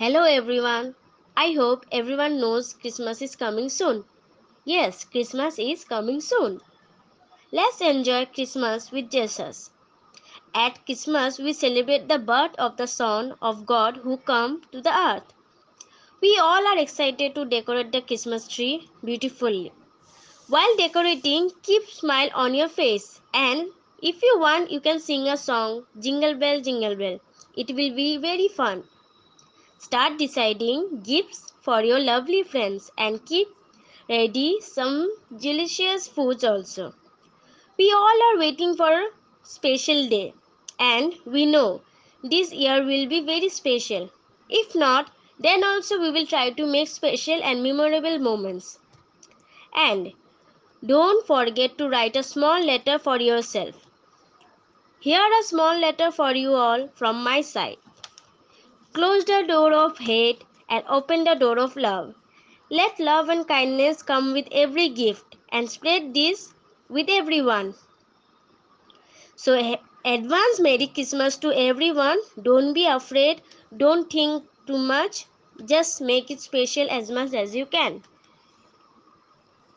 Hello everyone. I hope everyone knows Christmas is coming soon. Yes, Christmas is coming soon. Let's enjoy Christmas with Jesus. At Christmas, we celebrate the birth of the Son of God who come to the earth. We all are excited to decorate the Christmas tree beautifully. While decorating, keep smile on your face and if you want, you can sing a song, Jingle Bell, Jingle Bell. It will be very fun. Start deciding gifts for your lovely friends and keep ready some delicious foods also. We all are waiting for a special day and we know this year will be very special. If not, then also we will try to make special and memorable moments. And don't forget to write a small letter for yourself. Here a small letter for you all from my side. Close the door of hate and open the door of love. Let love and kindness come with every gift and spread this with everyone. So, advance Merry Christmas to everyone. Don't be afraid. Don't think too much. Just make it special as much as you can.